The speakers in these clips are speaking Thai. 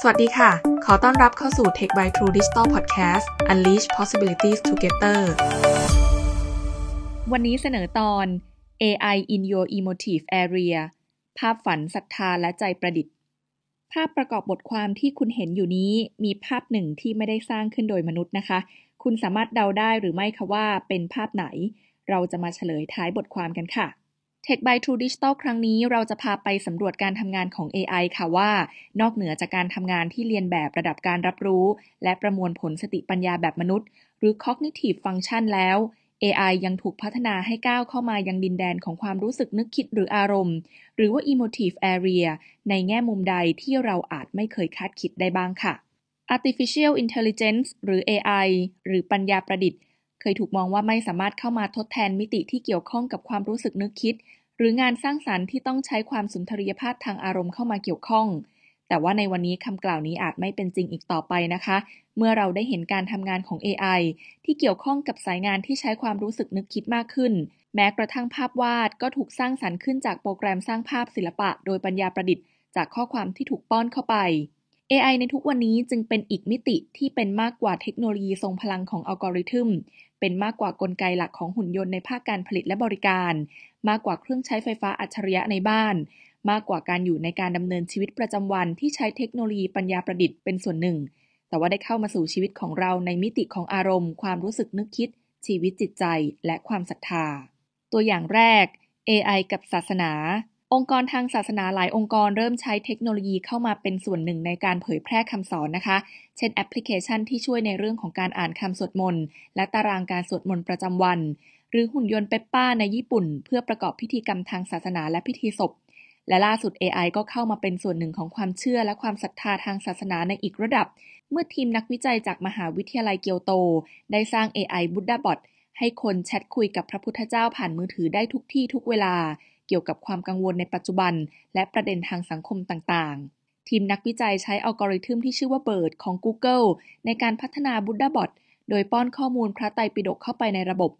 สวัสดีค่ะ ขอต้อนรับเข้าสู่ Tech by True Digital Podcast Unleash Possibilities Together วันนี้เสนอตอน AI in your emotive area ภาพฝันศรัทธาและใจประดิษฐ์ ภาพประกอบบทความที่คุณเห็นอยู่นี้มีภาพหนึ่งที่ไม่ได้สร้างขึ้นโดยมนุษย์นะคะ คุณสามารถเดาได้หรือไม่คะว่าเป็นภาพไหน เราจะมาเฉลยท้ายบทความกันค่ะ Tech by True Digital ครั้งนี้เราจะพาไปสำรวจการทำงานของ AI ค่ะว่า นอกเหนือจากการทำงานที่เรียนแบบระดับการรับรู้ และประมวลผลสติปัญญาแบบมนุษย์ หรือ cognitive function แล้ว AI ยังถูกพัฒนาให้ก้าวเข้ามายังดินแดนของความรู้สึกนึกคิดหรืออารมณ์ หรือว่า emotive area ในแง่มุมใดที่เราอาจไม่เคยคาดคิดได้บ้างค่ะ artificial intelligence หรือ AI หรือปัญญาประดิษฐ์ เคยถูกมองว่าไม่สามารถเข้ามาทดแทนมิติที่เกี่ยวข้องกับความรู้สึกนึกคิด หรืองานสร้างสารรค์ที่ต้องใช้ความสุนทรียภาพทางอารมณ์เข้ามาเกี่ยวข้อง แต่ว่าในวันนี้คำกล่าวนี้อาจไม่เป็นจริงอีกต่อไปนะคะ เมื่อเราได้เห็นการทำงานของ AI ที่เกี่ยวข้องกับสายงานที่ใช้ความรู้สึกนึกคิดมากขึ้น แม้กระทั่งภาพวาดก็ถูกสร้างสรรค์ขึ้นจากโปรแกรมสร้างภาพศิลปะ โดยปัญญาประดิษฐ์จากข้อความที่ถูกป้อนเข้าไป AI ในทุกวันนี้จึงเป็นอีกมิติที่เป็นมากกว่าเทคโนโลยีทรงพลังของอัลกอริทึม เป็นมากกว่ากลไกหลักของหุ่นยนต์ในภาคการผลิตและบริการ มากกว่าเครื่องใช้ไฟฟ้าอัจฉริยะในบ้าน มากกว่าการอยู่ในการดำเนินชีวิตประจำวันที่ใช้เทคโนโลยีปัญญาประดิษฐ์เป็นส่วนหนึ่ง แต่ว่าได้เข้ามาสู่ชีวิตของเราในมิติของอารมณ์ ความรู้สึกนึกคิด ชีวิตจิตใจ และความศรัทธา ตัวอย่างแรก AI กับศาสนา องค์กรทางศาสนาหลายองค์กรเริ่มใช้เทคโนโลยีเข้ามาเป็นส่วนหนึ่งในการเผยแพร่คำสอนนะคะ เช่นแอปพลิเคชันที่ช่วยในเรื่องของการอ่านคำสวดมนต์ และตารางการสวดมนต์ประจำวัน หรือหุ่นยนต์เปปป้าในญี่ปุ่น เพื่อประกอบพิธีกรรมทางศาสนาและพิธีศพ และล่าสุด AI ก็เข้ามาเป็นส่วนหนึ่งของความเชื่อและความศรัทธาทางศาสนาในอีกระดับ เมื่อทีมนักวิจัยจากมหาวิทยาลัยเกียวโต ได้สร้าง AI Buddha Bot ให้คนแชทคุยกับพระพุทธเจ้าผ่านมือถือได้ทุกที่ทุกเวลา เกี่ยวกับความกังวลในปัจจุบัน และประเด็นทางสังคมต่างๆ ทีมนักวิจัยใช้อัลกอริทึมที่ชื่อว่า BERT ของ Google ในการพัฒนา Buddha Bot โดยป้อนข้อมูลพระไตรปิฎกเข้าไปในระบบ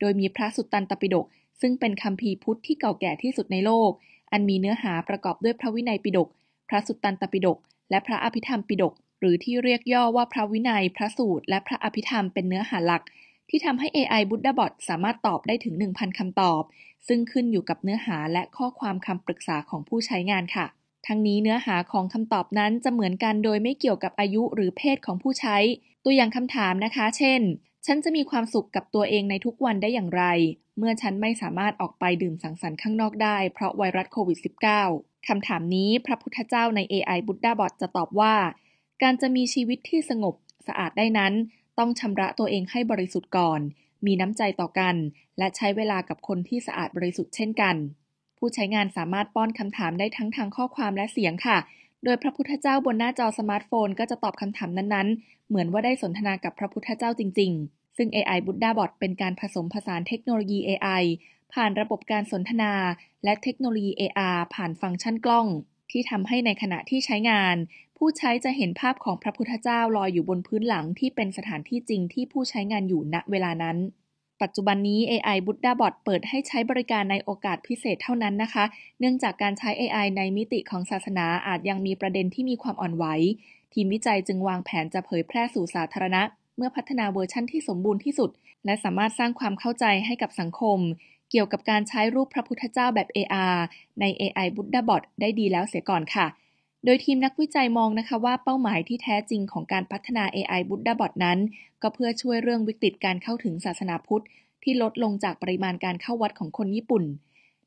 โดยมีพระสุตตันตปิฎกซึ่งเป็นคัมภีร์พุทธที่เก่าแก่ที่สุดในโลก อันมีเนื้อหาประกอบด้วยพระวินัยปิฎกพระสุตตันตปิฎกและพระอภิธรรมปิฎกหรือที่เรียกย่อว่าพระวินัย พระสูตร และพระอภิธรรมเป็นเนื้อหาหลัก ที่ทำให้ AI Buddha Bot สามารถตอบได้ถึง 1,000 คำตอบ ซึ่งขึ้นอยู่กับเนื้อหาและข้อความคำปรึกษาของผู้ใช้งานค่ะ ทั้งนี้เนื้อหาของคำตอบนั้นจะเหมือนกันโดยไม่เกี่ยวกับอายุหรือเพศของผู้ใช้ ตัวอย่างคำถามนะคะ เช่น ฉันจะมีความสุขกับตัวเองในทุกวันได้อย่างไร เมื่อฉันไม่สามารถออกไปดื่มสังสรรค์ข้างนอกได้เพราะไวรัสโควิด -19 คำถามนี้พระพุทธเจ้าใน AI Buddha Bot จะตอบว่า การจะมีชีวิตที่สงบสะอาดได้นั้น ต้องชำระตัวเองให้บริสุทธิ์ก่อน มีน้ำใจต่อกัน และใช้เวลากับคนที่สะอาดบริสุทธิ์เช่นกัน ผู้ใช้งานสามารถป้อนคำถามได้ทั้งทางข้อความและเสียงค่ะ โดยพระพุทธเจ้าบนหน้าจอสมาร์ทโฟน ก็จะตอบคำถามนั้นๆ เหมือนว่าได้สนทนากับพระพุทธเจ้าจริง ๆ ซึ่ง AI Buddha Bot เป็นการผสมผสานเทคโนโลยี AI ผ่านระบบการสนทนา และเทคโนโลยี AR ผ่านฟังก์ชันกล้อง ที่ทำให้ในขณะที่ใช้งาน ผู้ใช้จะเห็นภาพของพระพุทธเจ้าลอยอยู่บนพื้นหลังที่เป็นสถานที่จริงที่ผู้ใช้งานอยู่ณเวลานั้น ปัจจุบันนี้ AI Buddha Bot เปิดให้ใช้บริการในโอกาสพิเศษเท่านั้นนะคะ เนื่องจากการใช้ AI ในมิติของศาสนาอาจยังมีประเด็นที่มีความอ่อนไหว ทีมวิจัยจึงวางแผนจะเผยแพร่สู่สาธารณะ เมื่อพัฒนาเวอร์ชั่นที่สมบูรณ์ที่สุด และสามารถสร้างความเข้าใจให้กับสังคม เกี่ยวกับการใช้รูปพระพุทธเจ้าแบบ AR ใน AI Buddha Bot ได้ดีแล้วเสียก่อนค่ะ โดยทีมนักวิจัยมองนะคะว่าเป้าหมายที่แท้จริงของการพัฒนา AI Buddha Bot นั้น ก็เพื่อช่วยเรื่องวิกฤตการเข้าถึงศาสนาพุทธ ที่ลดลงจากปริมาณการเข้าวัดของคนญี่ปุ่น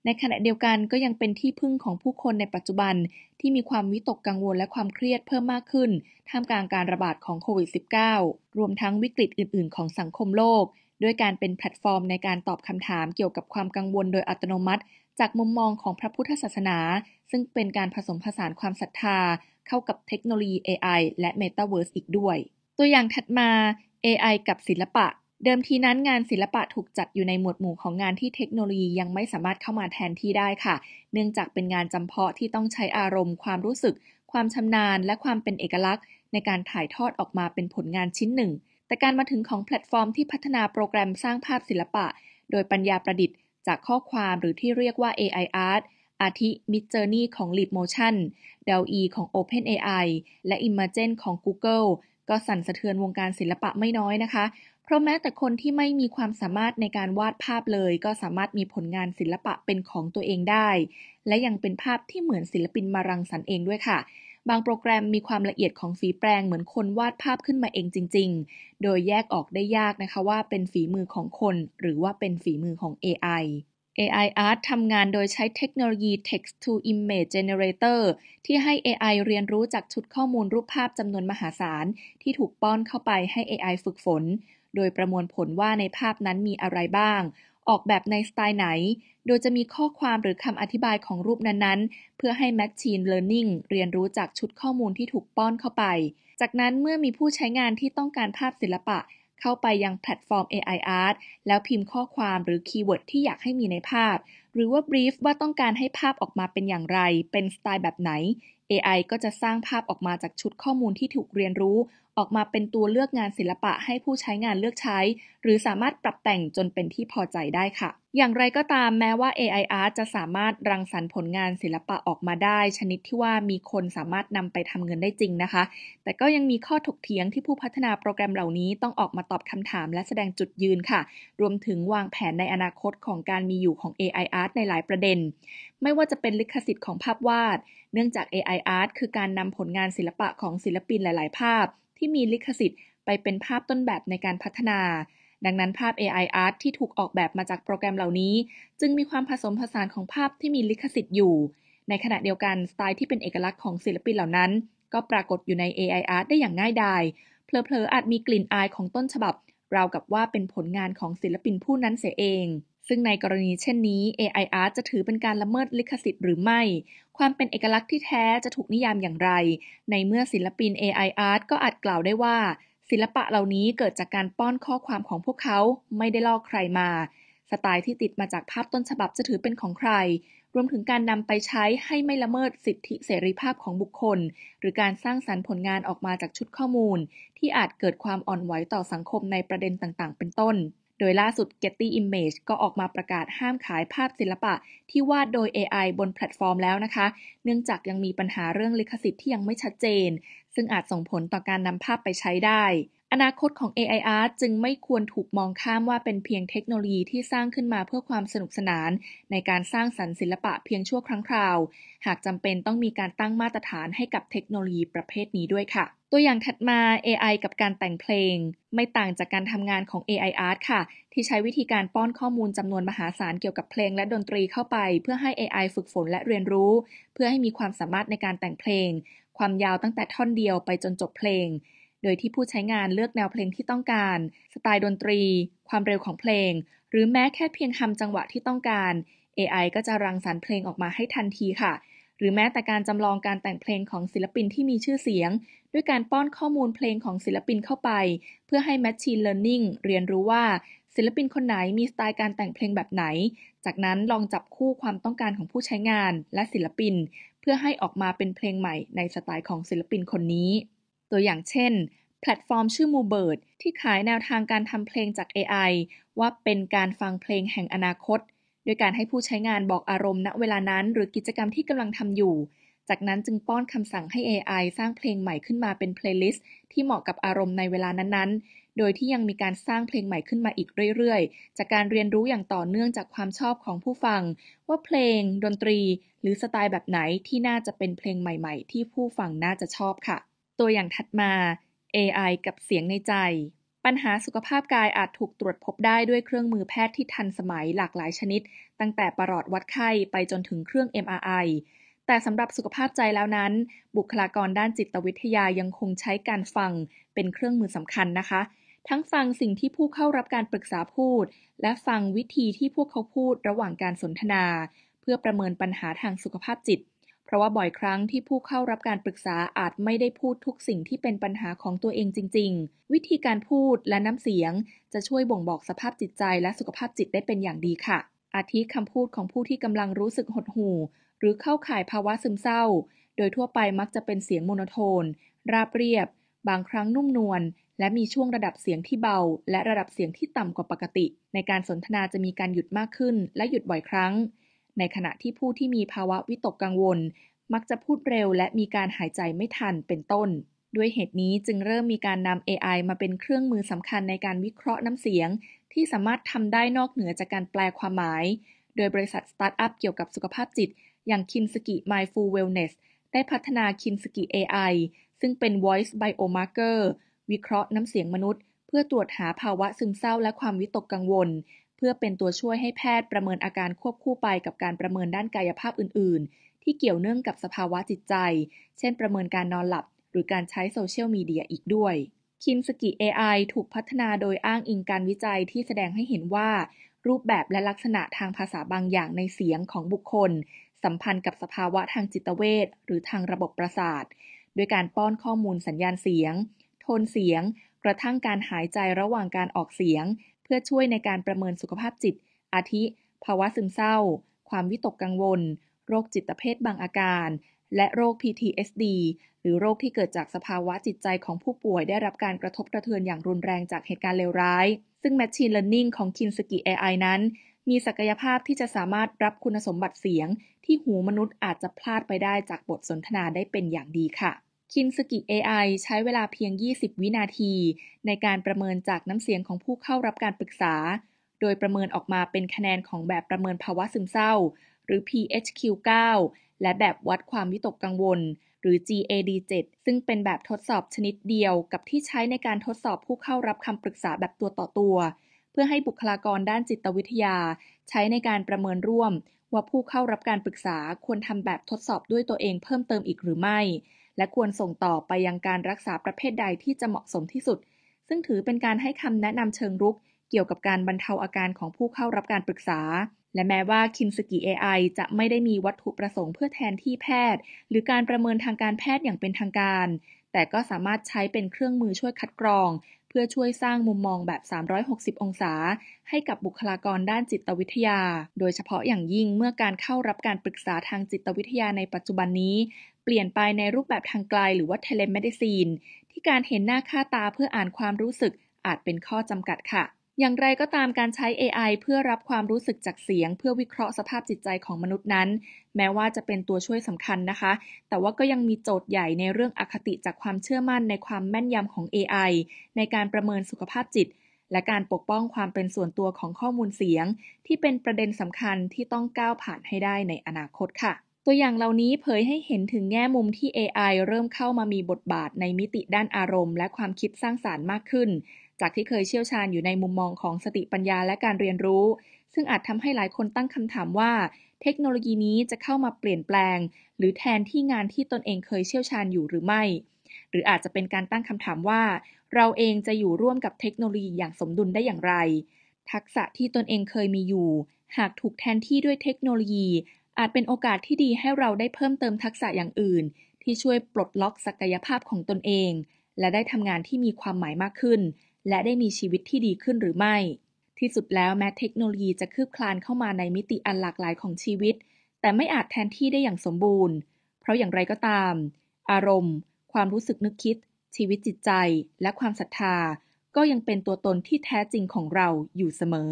ในขณะเดียวกันก็ยังเป็นที่พึ่งของผู้คนในปัจจุบัน ที่มีความวิตกกังวลและความเครียดเพิ่มมากขึ้น ท่ามกลางการระบาดของโควิด -19 รวมทั้งวิกฤตอื่น ๆ ของสังคมโลกด้วยการเป็นแพลตฟอร์มในการตอบคำถามเกี่ยวกับความกังวลโดยอัตโนมัติ จากมุมมองของพระพุทธศาสนา ซึ่งเป็นการผสมผสานความศรัทธา เข้ากับเทคโนโลยี AI และ Metaverse อีกด้วย ตัวอย่างถัดมา AI กับศิลปะ เดิมทีนั้นงานศิลปะถูกจัดอยู่ในหมวดหมู่ของงานที่เทคโนโลยียังไม่สามารถเข้ามาแทนที่ได้ค่ะ เนื่องจากเป็นงานจำเพาะที่ต้องใช้อารมณ์ ความรู้สึก ความชำนาญ และความเป็นเอกลักษณ์ ในการถ่ายทอดออกมาเป็นผลงานชิ้นหนึ่ง แต่การมาถึงของแพลตฟอร์มที่พัฒนาโปรแกรมสร้างภาพศิลปะ โดยปัญญาประดิษฐ์ จากข้อความหรือที่เรียกว่า AI Art อาทิ Midjourney ของ Leap Motion d a l e ของ OpenAI และ Imagen ของ Google ก็สั่นสะเทือนวงการศิลปะไม่น้อยนะคะ เพราะแม้แต่คนที่ไม่มีความสามารถในการวาดภาพเลย ก็สามารถมีผลงานศิลปะเป็นของตัวเองได้ และยังเป็นภาพที่เหมือนศิลปินมารังสรรค์เองด้วยค่ะ บางโปรแกรมมีความละเอียดของฝีแปรงเหมือนคนวาดภาพขึ้นมาเองจริง ๆ โดยแยกออกได้ยากนะคะว่าเป็นฝีมือของคน หรือว่าเป็นฝีมือของ AI AI Art ทำงานโดยใช้เทคโนโลยี Text to Image Generator ที่ให้ AI เรียนรู้จากชุดข้อมูลรูปภาพจำนวนมหาศาล ที่ถูกป้อนเข้าไปให้ AI ฝึกฝน โดยประมวลผลว่าในภาพนั้นมีอะไรบ้าง ออกแบบในสไตล์ไหน โดยจะมีข้อความหรือคำอธิบายของรูปนั้นๆ เพื่อให้ Machine Learning เรียนรู้จากชุดข้อมูลที่ถูกป้อนเข้าไป จากนั้นเมื่อมีผู้ใช้งานที่ต้องการภาพศิลปะ เข้าไปยังแพลตฟอร์ม AI Art แล้วพิมพ์ข้อความหรือคีย์เวิร์ดที่อยากให้มีในภาพ หรือว่าบรีฟว่าต้องการให้ภาพออกมาเป็นอย่างไร เป็นสไตล์แบบไหน AI ก็จะสร้างภาพออกมาจากชุดข้อมูลที่ถูกเรียนรู้ ออกมาเป็นตัวเลือกงานศิลปะให้ผู้ใช้งานเลือกใช้ หรือสามารถปรับแต่งจนเป็นที่พอใจได้ค่ะ อย่างไรก็ตามแม้ว่า AI Art จะสามารถรังสรรค์ผลงานศิลปะออกมาได้ ชนิดที่ว่ามีคนสามารถนำไปทำเงินได้จริงนะคะ แต่ก็ยังมีข้อถกเถียงที่ผู้พัฒนาโปรแกรมเหล่านี้ต้องออกมาตอบคำถามและแสดงจุดยืนค่ะ รวมถึงวางแผนในอนาคตของการมีอยู่ของ AI Art ในหลายประเด็น ไม่ว่าจะเป็นลิขสิทธิ์ของภาพวาด เนื่องจาก AI Art คือการนำผลงานศิลปะของศิลปินหลาย ๆ ภาพ ที่มีลิขสิทธิ์ไปเป็นภาพต้นแบบในการพัฒนา ดังนั้นภาพ AI Art ที่ถูกออกแบบมาจากโปรแกรมเหล่านี้ จึงมีความผสมผสานของภาพที่มีลิขสิทธิ์อยู่ ในขณะเดียวกันสไตล์ที่เป็นเอกลักษณ์ของศิลปินเหล่านั้น ก็ปรากฏอยู่ใน AI Art ได้อย่างง่ายดายเพลอๆอาจมีกลิ่นอายของต้นฉบับราวกับว่าเป็นผลงานของศิลปินผู้นั้นเสียเอง ซึ่งในกรณีเช่นนี้ AI Art จะถือเป็นการละเมิดลิขสิทธิ์หรือไม่ ความเป็นเอกลักษณ์ที่แท้จะถูกนิยามอย่างไร ในเมื่อศิลปิน AI Art ก็อาจกล่าวได้ว่า ศิลปะเหล่านี้เกิดจากการป้อนข้อความของพวกเขาไม่ได้ลอกใครมา สไตล์ที่ติดมาจากภาพต้นฉบับจะถือเป็นของใคร รวมถึงการนำไปใช้ให้ไม่ละเมิดสิทธิเสรีภาพของบุคคล หรือการสร้างสรรค์ผลงานออกมาจากชุดข้อมูล ที่อาจเกิดความอ่อนไหวต่อสังคมในประเด็นต่างๆ เป็นต้น โดยล่าสุด Getty Image ก็ออกมาประกาศห้ามขายภาพศิลปะที่วาดโดย AI บนแพลตฟอร์มแล้วนะคะ เนื่องจากยังมีปัญหาเรื่องลิขสิทธิ์ที่ยังไม่ชัดเจน ซึ่งอาจส่งผลต่อการนำภาพไปใช้ได้ อนาคตของ AI Art จึงไม่ควรถูกมองข้ามว่าเป็นเพียงเทคโนโลยีที่สร้างขึ้นมาเพื่อความสนุกสนาน ในการสร้างสรรค์ศิลปะเพียงชั่วครั้งคราว หากจำเป็นต้องมีการตั้งมาตรฐานให้กับเทคโนโลยีประเภทนี้ด้วยค่ะ ตัวอย่างถัดมา AI กับการแต่งเพลง ไม่ต่างจากการทำงานของ AI Art ค่ะ ที่ใช้วิธีการป้อนข้อมูลจำนวนมหาศาลเกี่ยวกับเพลงและดนตรีเข้าไป เพื่อให้ AI ฝึกฝนและเรียนรู้ เพื่อให้มีความสามารถในการแต่งเพลง ความยาวตั้งแต่ท่อนเดียวไปจนจบเพลง โดยที่ผู้ใช้งานเลือกแนวเพลงที่ต้องการ สไตล์ดนตรี ความเร็วของเพลง หรือแม้แค่เพียงทำจังหวะที่ต้องการ AI ก็จะรังสรรค์เพลงออกมาให้ทันทีค่ะ หรือแม้แต่การจำลองการแต่งเพลงของศิลปินที่มีชื่อเสียง ด้วยการป้อนข้อมูลเพลงของศิลปินเข้าไป เพื่อให้ Machine Learning เรียนรู้ว่าศิลปินคนไหนมีสไตล์การแต่งเพลงแบบไหน จากนั้นลองจับคู่ความต้องการของผู้ใช้งานและศิลปิน เพื่อให้ออกมาเป็นเพลงใหม่ในสไตล์ของศิลปินคนนี้ ตัวอย่างเช่น แพลตฟอร์มชื่อ Mubert ที่ขายแนวทางการทำเพลงจาก AI ว่าเป็นการฟังเพลงแห่งอนาคต โดยการให้ผู้ใช้งานบอกอารมณ์ณเวลานั้น หรือกิจกรรมที่กำลังทำอยู่ จากนั้นจึงป้อนคำสั่งให้ AI สร้างเพลงใหม่ขึ้นมาเป็นเพลย์ลิสต์ที่เหมาะกับอารมณ์ในเวลานั้นๆ โดยที่ยังมีการสร้างเพลงใหม่ขึ้นมาอีกเรื่อยๆ จากการเรียนรู้อย่างต่อเนื่องจากความชอบของผู้ฟัง ว่าเพลง ดนตรี หรือสไตล์แบบไหนที่น่าจะเป็นเพลงใหม่ ๆ ที่ผู้ฟังน่าจะชอบค่ะ ตัวอย่างถัดมา AI กับเสียงในใจ ปัญหาสุขภาพกายอาจถูกตรวจพบได้ด้วยเครื่องมือแพทย์ที่ทันสมัยหลากหลายชนิด ตั้งแต่ประหลอดวัดไข้ไปจนถึงเครื่อง MRI แต่สำหรับสุขภาพใจแล้วนั้น บุคลากรด้านจิตวิทยายังคงใช้การฟังเป็นเครื่องมือสำคัญนะคะ ทั้งฟังสิ่งที่ผู้เข้ารับการปรึกษาพูด และฟังวิธีที่พวกเขาพูดระหว่างการสนทนา เพื่อประเมินปัญหาทางสุขภาพจิต เพราะว่าบ่อยครั้งที่ผู้เข้ารับการปรึกษาอาจไม่ได้พูดทุกสิ่งที่เป็นปัญหาของตัวเองจริง ๆ วิธีการพูดและน้ำเสียง จะช่วยบ่งบอกสภาพจิตใจและสุขภาพจิตได้เป็นอย่างดีค่ะ อาทิคำพูดของผู้ที่กำลังรู้สึกหดหู่ หรือเข้าข่ายภาวะซึมเศร้า โดยทั่วไปมักจะเป็นเสียงโมโนโทน ราบเรียบ บางครั้งนุ่มนวลและมีช่วงระดับเสียงที่เบา และระดับเสียงที่ต่ำกว่าปกติ ในการสนทนาจะมีการหยุดมากขึ้น และหยุดบ่อยครั้ง ในขณะที่ผู้ที่มีภาวะวิตกกังวล มักจะพูดเร็วและมีการหายใจไม่ทันเป็นต้น ด้วยเหตุนี้จึงเริ่มมีการนำ AI มาเป็นเครื่องมือสำคัญในการวิเคราะห์น้ำเสียง ที่สามารถทำได้นอกเหนือจากการแปลความหมาย โดยบริษัทสตาร์ทอัพเกี่ยวกับสุขภาพจิต อย่าง Kinski Mindful Wellness ได้พัฒนา Kintsugi AI ซึ่งเป็น voice biomarker วิเคราะห์น้ำเสียงมนุษย์ เพื่อตรวจหาภาวะซึมเศร้าและความวิตกกังวล เพื่อเป็นตัวช่วยให้แพทย์ประเมินอาการควบคู่ไปกับการประเมินด้านกายภาพอื่น ๆ ที่เกี่ยวเนื่องกับสภาวะจิตใจ เช่น ประเมินการนอนหลับ หรือการใช้โซเชียลมีเดียอีกด้วยคินสกิ AI ถูกพัฒนาโดยอ้างอิงการวิจัยที่แสดงให้เห็นว่า รูปแบบและลักษณะทางภาษาบางอย่างในเสียงของบุคคล สัมพันธ์กับสภาวะทางจิตเวชหรือทางระบบประสาทด้วยการป้อนข้อมูลสัญญาณเสียง โทนเสียง กระทั่งการหายใจระหว่างการออกเสียง เพื่อช่วยในการประเมินสุขภาพจิต อาทิ ภาวะซึมเศร้า ความวิตกกังวล โรคจิตเภทบางอาการ และโรค PTSD หรือโรคที่เกิดจากสภาวะจิตใจของผู้ป่วยได้รับการกระทบกระเทือนอย่างรุนแรงจากเหตุการณ์เลวร้าย ซึ่ง Machine Learning ของ Kinski AI นั้น มีศักยภาพที่จะสามารถรับคุณสมบัติเสียง ที่หูมนุษย์อาจจะพลาดไปได้จากบทสนทนาได้เป็นอย่างดีค่ะ คินสกิ AI ใช้เวลาเพียง 20 วินาที ในการประเมินจากน้ำเสียงของผู้เข้ารับการปรึกษา โดยประเมินออกมาเป็นคะแนนของแบบประเมินภาวะซึมเศร้า หรือ PHQ-9 และแบบวัดความวิตกกังวล หรือ GAD-7 ซึ่งเป็นแบบทดสอบชนิดเดียวกับที่ใช้ในการทดสอบผู้เข้ารับคำปรึกษาแบบตัวต่อตัว เพื่อให้บุคลากรด้านจิตวิทยา ใช้ในการประเมินร่วม ว่าผู้เข้ารับการปรึกษาควรทำแบบทดสอบด้วยตัวเองเพิ่มเติมอีกหรือไม่ และควรส่งต่อไปยังการรักษาประเภทใดที่จะเหมาะสมที่สุด ซึ่งถือเป็นการให้คำแนะนำเชิงรุก เกี่ยวกับการบรรเทาอาการของผู้เข้ารับการปรึกษา และแม้ว่าคินสกิ AI จะไม่ได้มีวัตถุประสงค์เพื่อแทนที่แพทย์ หรือการประเมินทางการแพทย์อย่างเป็นทางการ แต่ก็สามารถใช้เป็นเครื่องมือช่วยคัดกรอง เพื่อช่วยสร้างมุมมองแบบ 360 องศา ให้กับบุคลากรด้านจิตวิทยา โดยเฉพาะอย่างยิ่งเมื่อการเข้ารับการปรึกษาทางจิตวิทยาในปัจจุบันนี้ เปลี่ยนไปในรูปแบบทางไกลหรือว่า telemedicine ที่การเห็นหน้าค่าตาเพื่ออ่านความรู้สึกอาจเป็นข้อจำกัดค่ะ อย่างไรก็ตามการใช้ AI เพื่อรับความรู้สึกจากเสียง เพื่อวิเคราะห์สภาพจิตใจของมนุษย์นั้น แม้ว่าจะเป็นตัวช่วยสำคัญนะคะ แต่ว่าก็ยังมีโจทย์ใหญ่ในเรื่องอคติจากความเชื่อมั่นในความแม่นยำของ AI ในการประเมินสุขภาพจิต และการปกป้องความเป็นส่วนตัวของข้อมูลเสียง ที่เป็นประเด็นสำคัญที่ต้องก้าวผ่านให้ได้ในอนาคตค่ะ ตัวอย่างเหล่านี้เผยให้เห็นถึงแง่มุมที่ AI เริ่มเข้ามามีบทบาทในมิติด้านอารมณ์ และความคิดสร้างสารรค์มากขึ้น จากที่เคยเชี่ยวชาญอยู่ในมุมมองของสติปัญญาและการเรียนรู้ ซึ่งอาจทำให้หลายคนตั้งคำถามว่า เทคโนโลยีนี้จะเข้ามาเปลี่ยนแปลง หรือแทนที่งานที่ตนเองเคยเชี่ยวชาญอยู่หรือไม่ หรืออาจจะเป็นการตั้งคำถามว่า เราเองจะอยู่ร่วมกับเทคโนโลยีอย่างสมดุลได้อย่างไร ทักษะที่ตนเองเคยมีอยู่ หากถูกแทนที่ด้วยเทคโนโลยี อาจเป็นโอกาสที่ดีให้เราได้เพิ่มเติมทักษะอย่างอื่น ที่ช่วยปลดล็อกศักยภาพของตนเอง และได้ทำงานที่มีความหมายมากขึ้น และได้มีชีวิตที่ดีขึ้นหรือไม่ ที่สุดแล้วแม้เทคโนโลยีจะคืบคลานเข้ามาในมิติอันหลากหลายของชีวิต แต่ไม่อาจแทนที่ได้อย่างสมบูรณ์ เพราะอย่างไรก็ตาม อารมณ์ ความรู้สึกนึกคิด ชีวิตจิตใจ และความศรัทธา ก็ยังเป็นตัวตนที่แท้จริงของเราอยู่เสมอ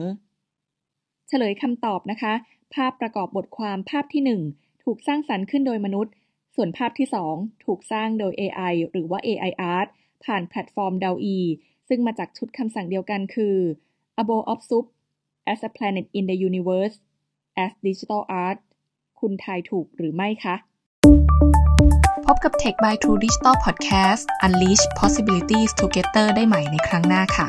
เฉลยคำตอบนะคะ ภาพประกอบบทความภาพที่ 1 ถูกสร้างสรรค์ขึ้นโดยมนุษย์ ส่วนภาพที่ 2 ถูกสร้างโดย AI หรือว่า AI Art ผ่านแพลตฟอร์ม DALL-E ซึ่งมาจากชุดคำสั่งเดียวกันคือ A bowl of soup as a planet in the universe as digital art คุณทายถูกหรือไม่คะ พบกับ Tech by True Digital Podcast Unleash Possibilities Together ได้ใหม่ในครั้งหน้าค่ะ